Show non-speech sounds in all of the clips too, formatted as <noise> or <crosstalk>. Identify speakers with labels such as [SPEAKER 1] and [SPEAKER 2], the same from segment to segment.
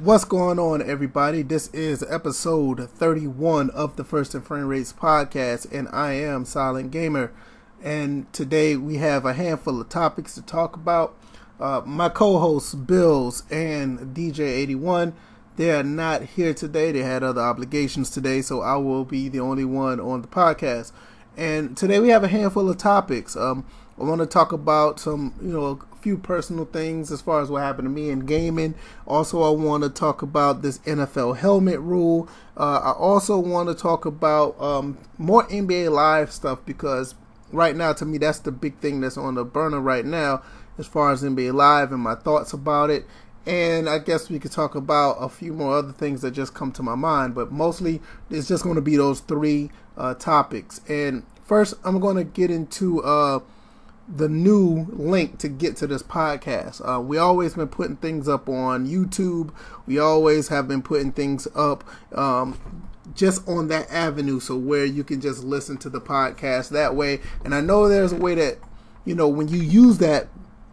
[SPEAKER 1] What's going on, everybody? This is episode 31 of the First and Frame Rates podcast, and I am Silent Gamer. And today we have a handful of topics to talk about. Uh, my co hosts, Bills and DJ81, they are not here today. They had other obligations today, so I will be the only one on the podcast. And today we have a handful of topics. Um, I want to talk about some, you know, few personal things as far as what happened to me in gaming. Also, I want to talk about this NFL helmet rule. Uh, I also want to talk about um, more NBA Live stuff because right now, to me, that's the big thing that's on the burner right now as far as NBA Live and my thoughts about it. And I guess we could talk about a few more other things that just come to my mind, but mostly it's just going to be those three uh, topics. And first, I'm going to get into uh, the new link to get to this podcast. Uh, we always been putting things up on YouTube. We always have been putting things up um, just on that avenue, so where you can just listen to the podcast that way. And I know there's a way that you know when you use that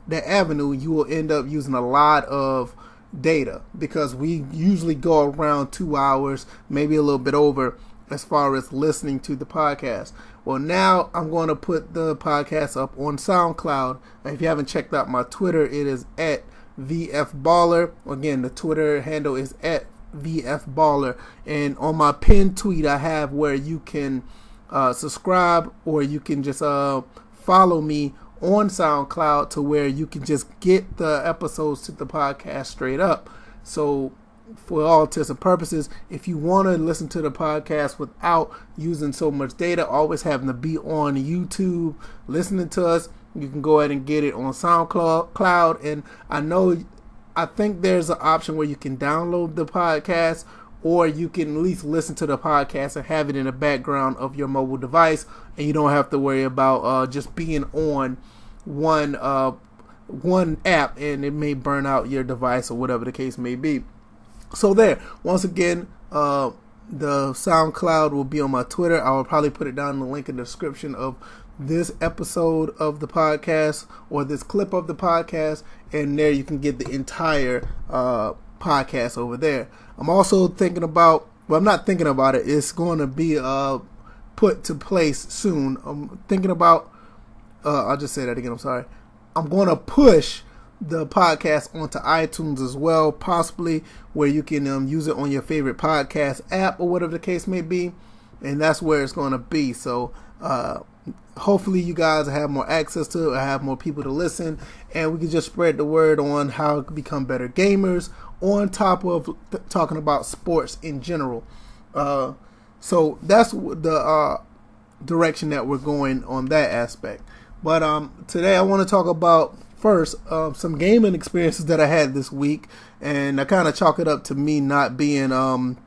[SPEAKER 1] that avenue, you will end up using a lot of data because we usually go around two hours, maybe a little bit over, as far as listening to the podcast. Well, now I'm going to put the podcast up on SoundCloud. If you haven't checked out my Twitter, it is at VFBaller. Again, the Twitter handle is at VFBaller. And on my pinned tweet, I have where you can uh, subscribe or you can just uh, follow me on SoundCloud to where you can just get the episodes to the podcast straight up. So, for all intents and purposes, if you want to listen to the podcast without using so much data, always having to be on YouTube listening to us, you can go ahead and get it on SoundCloud. And I know, I think there's an option where you can download the podcast or you can at least listen to the podcast and have it in the background of your mobile device, and you don't have to worry about uh, just being on one uh, one app and it may burn out your device or whatever the case may be. So there, once again, uh, the SoundCloud will be on my Twitter. I will probably put it down in the link in the description of this episode of the podcast or this clip of the podcast, and there you can get the entire uh, podcast over there. I'm also thinking about, well, I'm not thinking about it. It's going to be uh, put to place soon. I'm thinking about, uh, I'll just say that again. I'm sorry. I'm going to push the podcast onto iTunes as well, possibly where you can um, use it on your favorite podcast app or whatever the case may be. And that's where it's going to be. So, uh, hopefully you guys have more access to it, have more people to listen, and we can just spread the word on how to become better gamers, on top of th- talking about sports in general. Uh, so that's the uh, direction that we're going on that aspect. But um, today I want to talk about first uh, some gaming experiences that I had this week, and I kind of chalk it up to me not being um,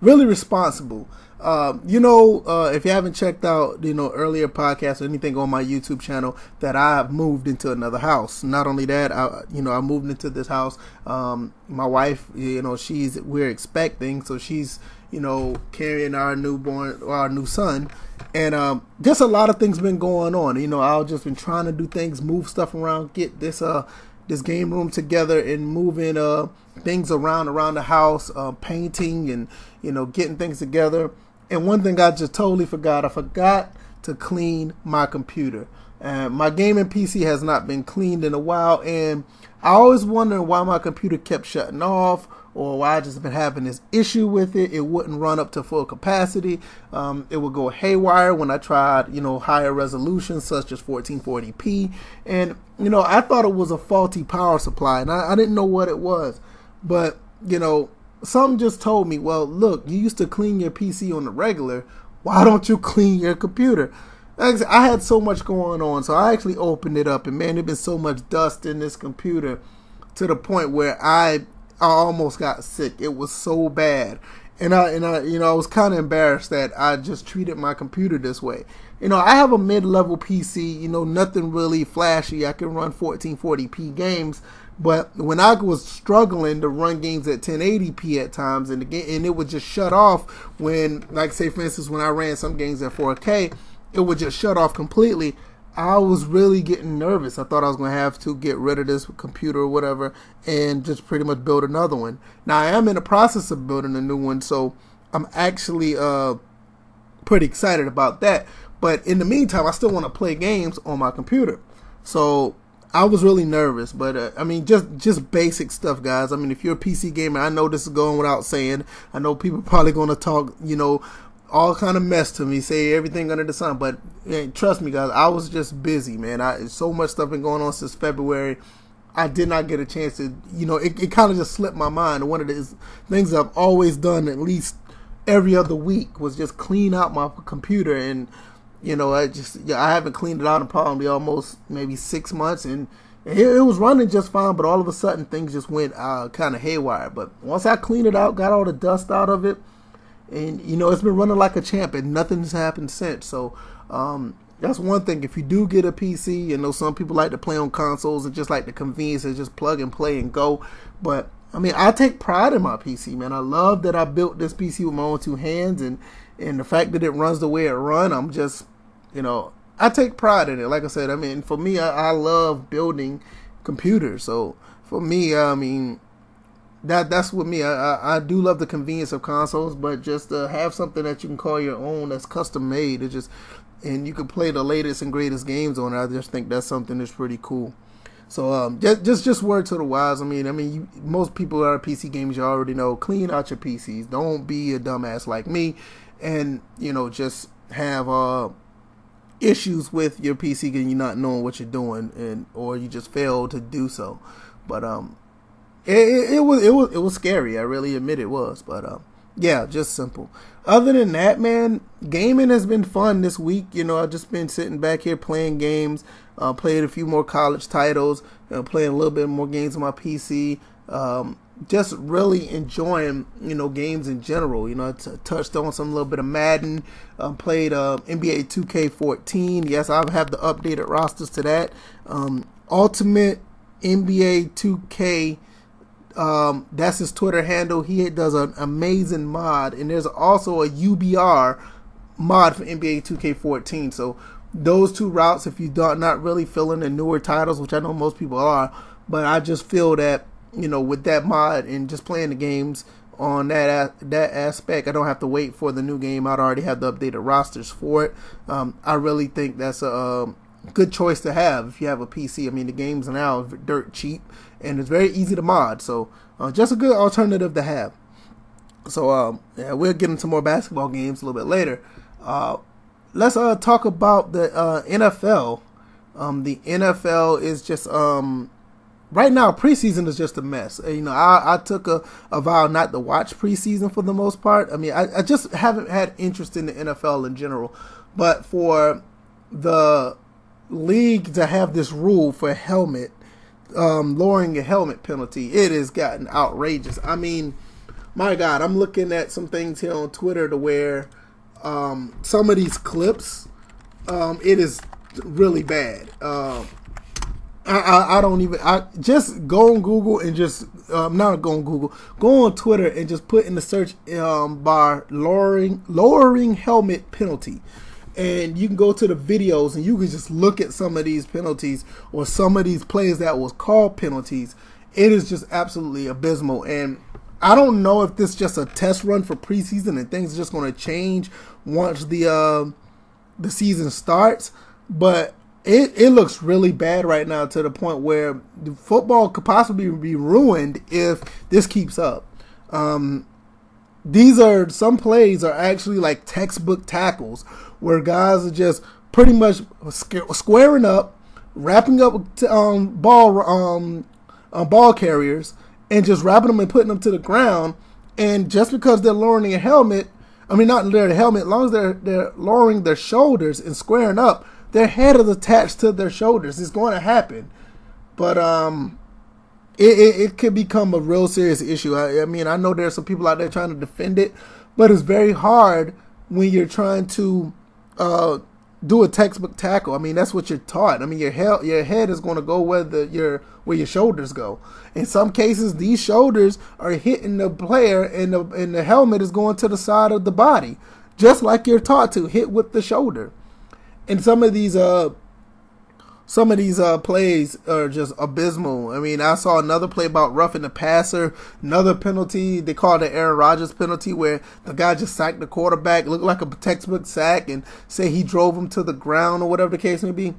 [SPEAKER 1] really responsible. Uh, you know, uh, if you haven't checked out, you know, earlier podcasts or anything on my YouTube channel, that I've moved into another house. Not only that, I, you know, I moved into this house. Um, my wife, you know, she's we're expecting, so she's, you know, carrying our newborn, our new son, and um, just a lot of things been going on. You know, I've just been trying to do things, move stuff around, get this uh this game room together and moving uh things around around the house, uh, painting and you know getting things together and one thing I just totally forgot, I forgot to clean my computer. And my gaming PC has not been cleaned in a while, and I always wonder why my computer kept shutting off or why I just been having this issue with it. It wouldn't run up to full capacity. Um, it would go haywire when I tried, you know, higher resolutions such as 1440p. And, you know, I thought it was a faulty power supply and I, I didn't know what it was. But, you know, some just told me, well, look, you used to clean your PC on the regular. Why don't you clean your computer? I had so much going on, so I actually opened it up, and man, there's been so much dust in this computer to the point where I, I almost got sick. It was so bad, and I and I you know I was kind of embarrassed that I just treated my computer this way. You know, I have a mid-level PC. You know, nothing really flashy. I can run 1440p games, but when I was struggling to run games at 1080p at times, and the and it would just shut off when, like say for instance, when I ran some games at 4K, it would just shut off completely. I was really getting nervous. I thought I was going to have to get rid of this computer or whatever and just pretty much build another one. Now, I am in the process of building a new one, so I'm actually uh, pretty excited about that. But in the meantime, I still want to play games on my computer. So I was really nervous, but uh, I mean, just just basic stuff, guys. I mean, if you're a PC gamer, I know this is going without saying. I know people <laughs> probably going to talk, you know, all kind of mess to me, say everything under the sun. But man, trust me, guys, I was just busy, man. I so much stuff been going on since February. I did not get a chance to, you know, it, it kind of just slipped my mind. One of the things I've always done at least every other week was just clean out my computer and you know I just yeah, I haven't cleaned it out in probably almost maybe six months and it, it was running just fine but all of a sudden things just went uh, kind of haywire but once I cleaned it out got all the dust out of it and you know it's been running like a champ and nothing's happened since so um, that's one thing if you do get a PC you know some people like to play on consoles and just like the convenience of just plug and play and go but I mean, I take pride in my PC, man. I love that I built this PC with my own two hands, and and the fact that it runs the way it run. I'm just, you know, I take pride in it. Like I said, I mean, for me, I, I love building computers. So for me, I mean, that that's with me. I, I, I do love the convenience of consoles, but just to have something that you can call your own that's custom made, it just and you can play the latest and greatest games on it. I just think that's something that's pretty cool. So um, just just just word to the wise. I mean, I mean, you, most people that are PC gamers, you already know. Clean out your PCs. Don't be a dumbass like me, and you know just have uh issues with your PC and you're not knowing what you're doing, and or you just fail to do so. But um, it, it, it was it was it was scary. I really admit it was. But um, yeah, just simple. Other than that, man, gaming has been fun this week. You know, I've just been sitting back here playing games. Uh, played a few more college titles, uh, playing a little bit more games on my PC. Um, just really enjoying, you know, games in general. You know, I t- touched on some little bit of Madden. Um, played uh, NBA 2K14. Yes, I have the updated rosters to that. Um, Ultimate NBA 2K. Um, that's his Twitter handle. He does an amazing mod, and there's also a UBR mod for NBA 2K14. So those two routes, if you not not really feeling the newer titles, which I know most people are, but I just feel that you know with that mod and just playing the games on that that aspect, I don't have to wait for the new game. I'd already have the updated rosters for it. Um, I really think that's a um, good choice to have if you have a PC. I mean, the games now dirt cheap and it's very easy to mod, so uh, just a good alternative to have. So um, yeah, we'll get into more basketball games a little bit later. Uh, let's uh, talk about the uh, NFL. Um, the NFL is just um, right now preseason is just a mess. You know, I, I took a, a vow not to watch preseason for the most part. I mean, I, I just haven't had interest in the NFL in general. But for the league to have this rule for helmet, um, lowering a helmet penalty, it has gotten outrageous. I mean, my God, I'm looking at some things here on Twitter to where um, some of these clips, um, it is really bad. Uh, I, I, I, don't even. I just go on Google and just um, not go on Google. Go on Twitter and just put in the search um, bar lowering lowering helmet penalty, and you can go to the videos and you can just look at some of these penalties or some of these plays that was called penalties. It is just absolutely abysmal, and I don't know if this is just a test run for preseason and things are just going to change once the uh, the season starts. But it, it looks really bad right now to the point where the football could possibly be ruined if this keeps up. Um, these are some plays are actually like textbook tackles where guys are just pretty much squaring up, wrapping up um, ball um, uh, ball carriers and just wrapping them and putting them to the ground. And just because they're lowering a helmet, I mean not their helmet, as long as they're they're lowering their shoulders and squaring up, their head is attached to their shoulders. It's going to happen, but um, it, it, it could become a real serious issue. I, I mean, I know there's some people out there trying to defend it, but it's very hard when you're trying to uh do a textbook tackle. I mean, that's what you're taught. I mean, your head your head is going to go where the your where your shoulders go. In some cases, these shoulders are hitting the player, and the and the helmet is going to the side of the body, just like you're taught to hit with the shoulder. And some of these uh some of these uh, plays are just abysmal. I mean, I saw another play about roughing the passer, another penalty. They called it Aaron Rodgers penalty where the guy just sacked the quarterback, looked like a textbook sack, and say he drove him to the ground or whatever the case may be.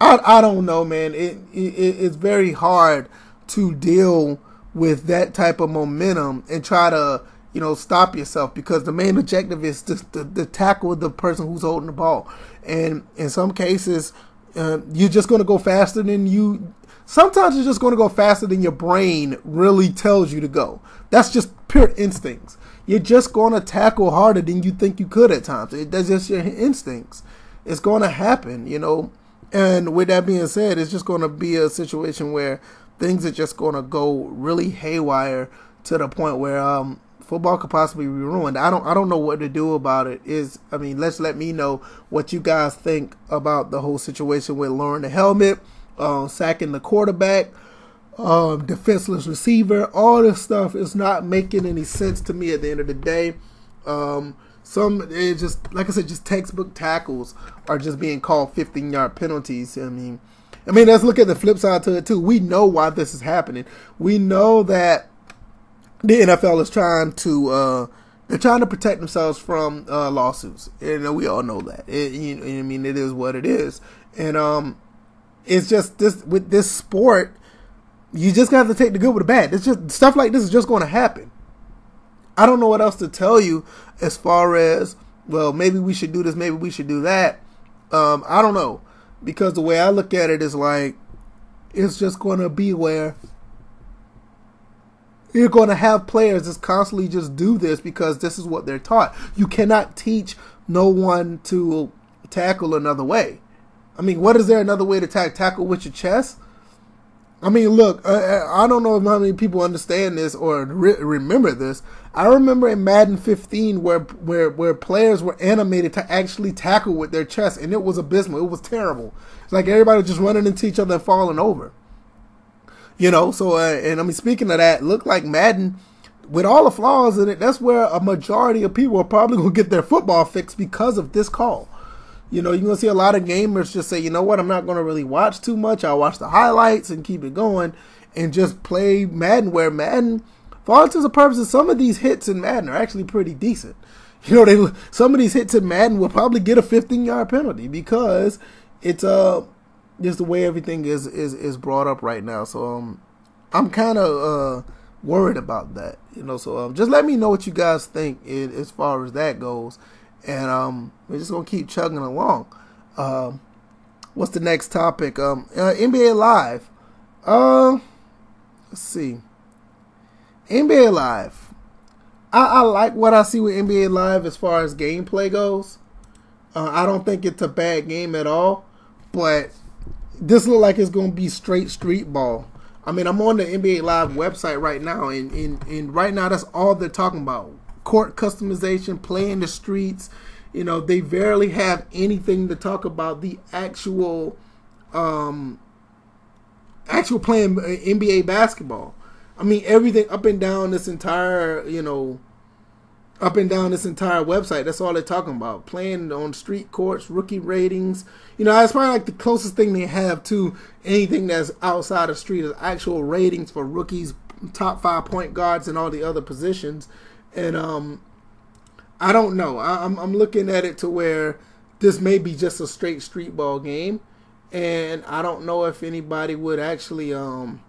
[SPEAKER 1] I, I don't know, man. It, it it's very hard to deal with that type of momentum and try to you know stop yourself because the main objective is to, to, to tackle the person who's holding the ball, and in some cases uh, you're just going to go faster than you. Sometimes you're just going to go faster than your brain really tells you to go. That's just pure instincts. You're just going to tackle harder than you think you could at times. It, that's just your instincts. It's going to happen, you know. And with that being said, it's just going to be a situation where things are just going to go really haywire to the point where um, football could possibly be ruined. I don't I don't know what to do about it. Is I mean, let's let me know what you guys think about the whole situation with lowering the helmet, uh, sacking the quarterback, um, defenseless receiver. All this stuff is not making any sense to me at the end of the day. Um, some it just like I said, just textbook tackles are just being called 15 yard penalties. I mean, I mean, let's look at the flip side to it too. We know why this is happening. We know that the NFL is trying to uh, they're trying to protect themselves from uh, lawsuits, and we all know that. It, you I mean, it is what it is, and um, it's just this with this sport, you just got to take the good with the bad. It's just stuff like this is just going to happen. I don't know what else to tell you as far as well. Maybe we should do this. Maybe we should do that. Um, I don't know because the way I look at it is like it's just going to be where you're going to have players just constantly just do this because this is what they're taught. You cannot teach no one to tackle another way. I mean, what is there another way to tack, tackle with your chest? I mean, look, I don't know how many people understand this or re- remember this. I remember in Madden 15 where where where players were animated to actually tackle with their chest, and it was abysmal. It was terrible. It's like everybody just running into each other and falling over. You know, so uh, and I mean, speaking of that, look like Madden with all the flaws in it. That's where a majority of people are probably gonna get their football fixed because of this call. You know, you're gonna see a lot of gamers just say, you know what, I'm not gonna really watch too much. I'll watch the highlights and keep it going, and just play Madden. Where Madden, for all intents and purposes, some of these hits in Madden are actually pretty decent. <laughs> You know, they some of these hits in Madden will probably get a 15 yard penalty because it's uh just the way everything is is is brought up right now. So um, I'm kind of uh worried about that. You know, so um, just let me know what you guys think in, as far as that goes, and um, we're just gonna keep chugging along. Um, what's the next topic? Um, uh, NBA Live. Uh, let's see. NBA Live. I, I like what I see with NBA Live as far as gameplay goes. Uh, I don't think it's a bad game at all, but this look like it's to be straight street ball. I mean, I'm on the NBA Live website right now, and, and, and right now that's all they're talking about. Court customization, playing the streets. You know, they barely have anything to talk about the actual, um, actual playing NBA basketball. I mean, everything up and down this entire, you know, up and down this entire website. That's all they're talking about. Playing on street courts, rookie ratings. You know, that's probably like the closest thing they have to anything that's outside of street is actual ratings for rookies, top five point guards, and all the other positions. And um, I don't know. I, I'm I'm looking at it to where this may be just a straight street ball game, and I don't know if anybody would actually um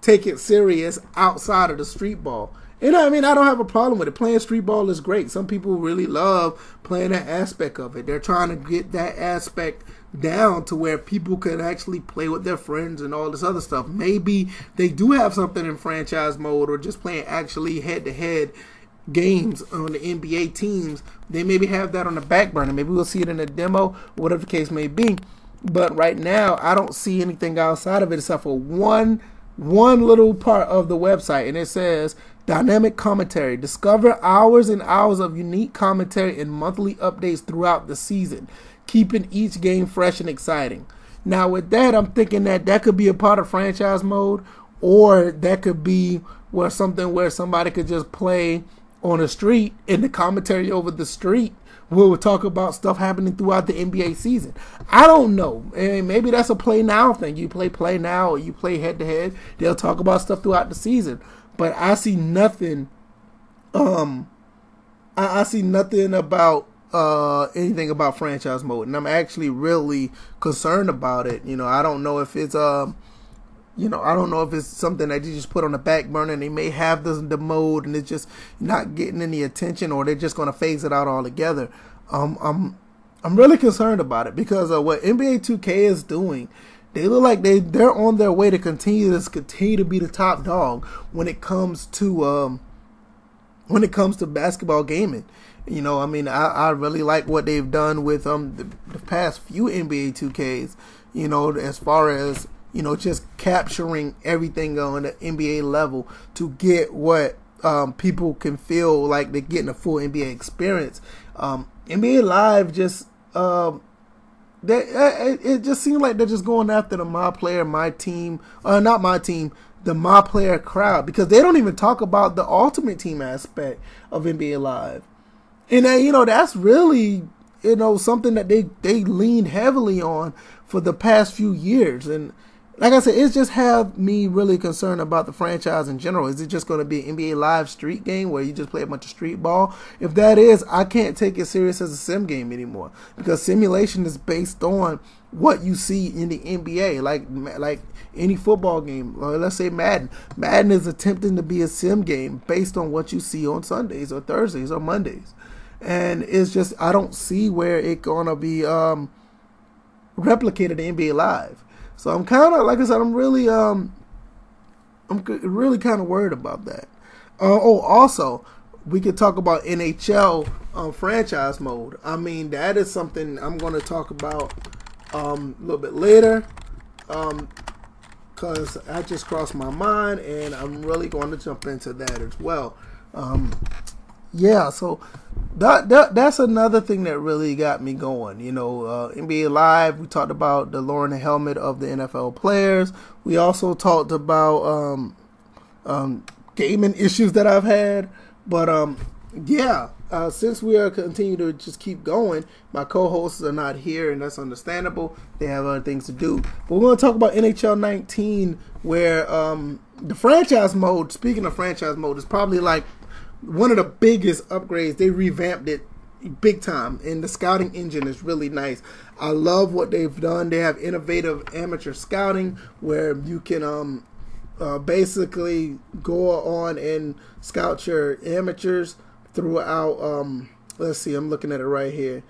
[SPEAKER 1] take it serious outside of the street ball. And I mean, I don't have a problem with it. Playing street ball is great. Some people really love playing that aspect of it. They're trying to get that aspect down to where people can actually play with their friends and all this other stuff. Maybe they do have something in franchise mode or just playing actually head to head games on the NBA teams. They maybe have that on the back burner. Maybe we'll see it in a demo, whatever the case may be. But right now, I don't see anything outside of it except for one one little part of the website, and it says Dynamic commentary. Discover hours and hours of unique commentary and monthly updates throughout the season, keeping each game fresh and exciting. Now, with that, I'm thinking that that could be a part of franchise mode, or that could be where something where somebody could just play on the street in the commentary over the street will talk about stuff happening throughout the NBA season. I don't know. And maybe that's a play now thing. You play play now or you play head to head. They'll talk about stuff throughout the season. But I see nothing um I, I see nothing about uh anything about franchise mode and I'm actually really concerned about it. You know, I don't know if it's um you know, I don't know if it's something that you just put on the back burner and they may have the, the mode and it's just not getting any attention or they're just going to phase it out altogether. Um, I'm, I'm really concerned about it because of what NBA 2K is doing. They look like they, they're on their way to continue to continue to be the top dog when it comes to, um, when it comes to basketball gaming. You know, I mean, I, I really like what they've done with um the, the past few NBA 2Ks. You know, as far as you know, just capturing everything on the NBA level to get what um, people can feel like they're getting a full NBA experience. Um, NBA Live just um, they, it, it just seems like they're just going after the my player, my team, uh, not my team, the my player crowd because they don't even talk about the ultimate team aspect of NBA Live, and uh, you know that's really you know something that they they leaned heavily on for the past few years. And like I said, it's just have me really concerned about the franchise in general. Is it just going to be an NBA live street game where you just play a bunch of street ball? If that is, I can't take it serious as a sim game anymore because simulation is based on what you see in the NBA, like like any football game. Or let's say Madden. Madden is attempting to be a sim game based on what you see on Sundays or Thursdays or Mondays, and it's just I don't see where it gonna be um, replicated in NBA Live. So I'm kind of like I said, I'm really um, I'm really kind of worried about that. Uh, oh, also, we could talk about NHL um, franchise mode. I mean, that is something I'm going to talk about um, a little bit later. Um, because that just crossed my mind, and I'm really going to jump into that as well. Um, yeah, so that, that that's another thing that really got me going. You know, uh, NBA Live. We talked about the the helmet of the NFL players. We also talked about um, um, gaming issues that I've had. But um, yeah, uh, since we are continue to just keep going, my co-hosts are not here, and that's understandable. They have other things to do. But we're going to talk about NHL 19, where um, the franchise mode. Speaking of franchise mode, is probably like one of the biggest upgrades. They revamped it big time, and the scouting engine is really nice. I love what they've done. They have innovative amateur scouting where you can um uh, basically go on and scout your amateurs throughout. Um, let's see, I'm looking at it right here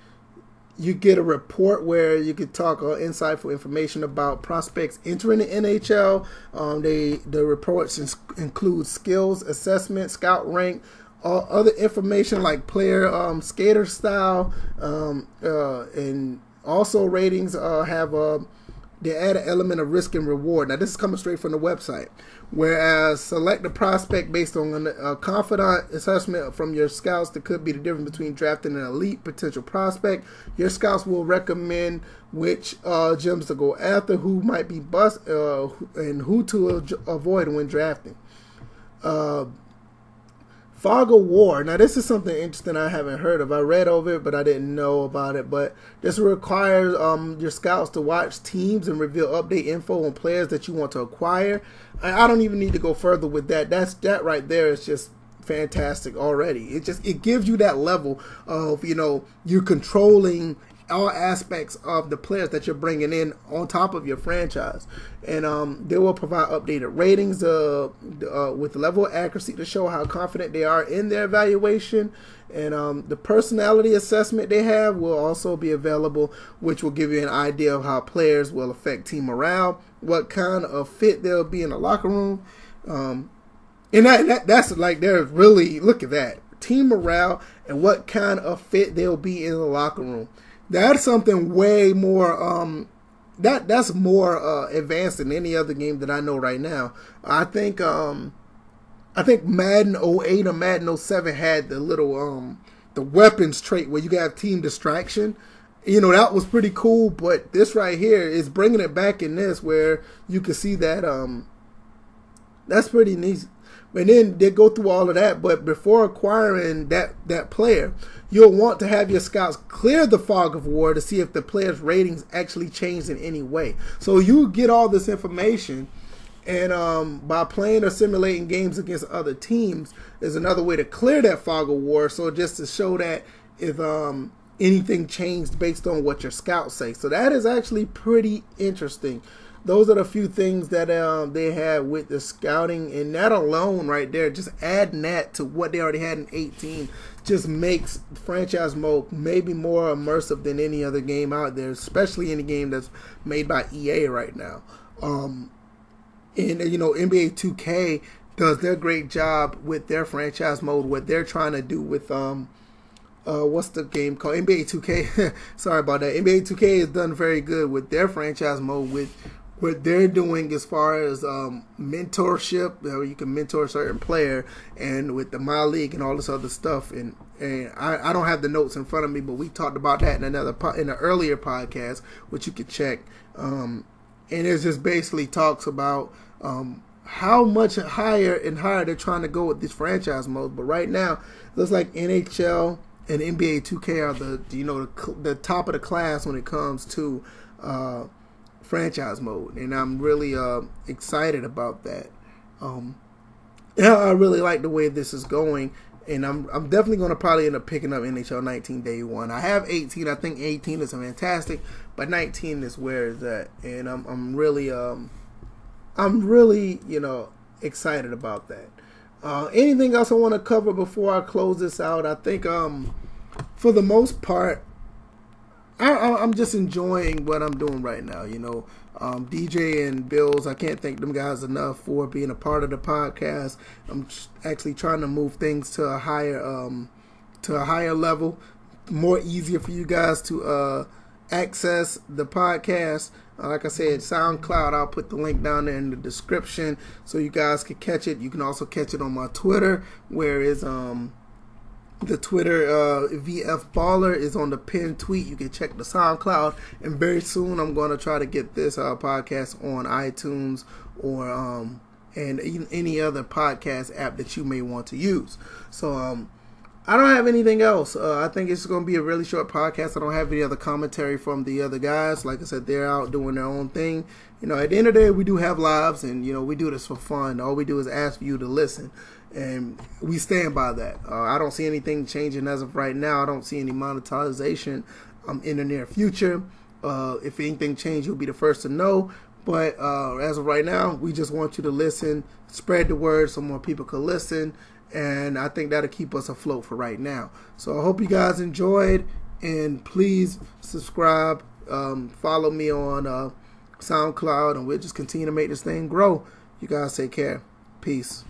[SPEAKER 1] you get a report where you could talk uh, insightful information about prospects entering the NHL. Um, they the reports include skills assessment, scout rank, all other information like player um, skater style, um, uh, and also ratings uh, have a uh, they add an element of risk and reward. Now, this is coming straight from the website. Whereas select a prospect based on a confidant assessment from your scouts that could be the difference between drafting an elite potential prospect. Your scouts will recommend which uh, gems to go after, who might be bust, uh, and who to avoid when drafting. Fog of War. Now, this is something interesting I haven't heard of. I read over it, but I didn't know about it. But this requires um, your scouts to watch teams and reveal update info on players that you want to acquire. I, I don't even need to go further with that. That's that right there is just fantastic already. It just it gives you that level of you know you're controlling all aspects of the players that you're bringing in on top of your franchise. And um, they will provide updated ratings uh, uh, with level of accuracy to show how confident they are in their evaluation. And um, the personality assessment they have will also be available, which will give you an idea of how players will affect team morale, what kind of fit they'll be in the locker room. Um, and that, that that's like they're really look at that team morale and what kind of fit they'll be in the locker room that's something way more um that that's more uh, advanced than any other game that I know right now. I think um I think Madden 08 or Madden 07 had the little um the weapons trait where you got team distraction. You know that was pretty cool, but this right here is bringing it back in this where you can see that um that's pretty neat And then they go through all of that. But before acquiring that that player, you'll want to have your scouts clear the fog of war to see if the player's ratings actually changed in any way. So you get all this information and um, by playing or simulating games against other teams is another way to clear that fog of war. So just to show that if um, anything changed based on what your scouts say. So that is actually pretty interesting. Those are the few things that um, they had with the scouting, and that alone, right there, just adding that to what they already had in 18, just makes franchise mode maybe more immersive than any other game out there, especially any game that's made by EA right now. Um, and you know NBA 2K does their great job with their franchise mode. What they're trying to do with um, uh, what's the game called NBA 2K? <laughs> Sorry about that. NBA 2K has done very good with their franchise mode with what they're doing as far as um, mentorship, where you can mentor a certain player, and with the My League and all this other stuff. And and I, I don't have the notes in front of me, but we talked about that in another po- in an earlier podcast, which you could check. Um, and it just basically talks about um, how much higher and higher they're trying to go with this franchise mode. But right now, looks like NHL and NBA 2K are the you know the, the top of the class when it comes to uh, franchise mode, and I'm really uh, excited about that. Um, <laughs> I really like the way this is going, and I'm I'm definitely going to probably end up picking up NHL 19 day one. I have 18. I think 18 is fantastic, but 19 is where is that, and I'm I'm really um I'm really, you know, excited about that. Uh, anything else I want to cover before I close this out? I think, um, for the most part, I, am just enjoying what I'm doing right now. You know, um, DJ and Bills, I can't thank them guys enough for being a part of the podcast. I'm actually trying to move things to a higher, um, to a higher level, more easier for you guys to uh, access the podcast. Uh, like I said, SoundCloud, I'll put the link down there in the description so you guys can catch it. You can also catch it on my Twitter, where is um the Twitter uh, VF Baller is on the pinned tweet. You can check the SoundCloud, and very soon I'm going to try to get this uh, podcast on iTunes or um and any other podcast app that you may want to use. So um I don't have anything else. Uh, I think it's going to be a really short podcast. I don't have any other commentary from the other guys. Like I said, they're out doing their own thing. You know, at the end of the day, we do have lives, and you know, we do this for fun. All we do is ask you to listen, and we stand by that. Uh, I don't see anything changing as of right now. I don't see any monetization um, in the near future. Uh, if anything changes, you'll be the first to know. But uh, as of right now, we just want you to listen, spread the word so more people can listen and I think that'll keep us afloat for right now. So I hope you guys enjoyed, and please subscribe, um, follow me on uh, SoundCloud, and we'll just continue to make this thing grow. You guys take care. Peace.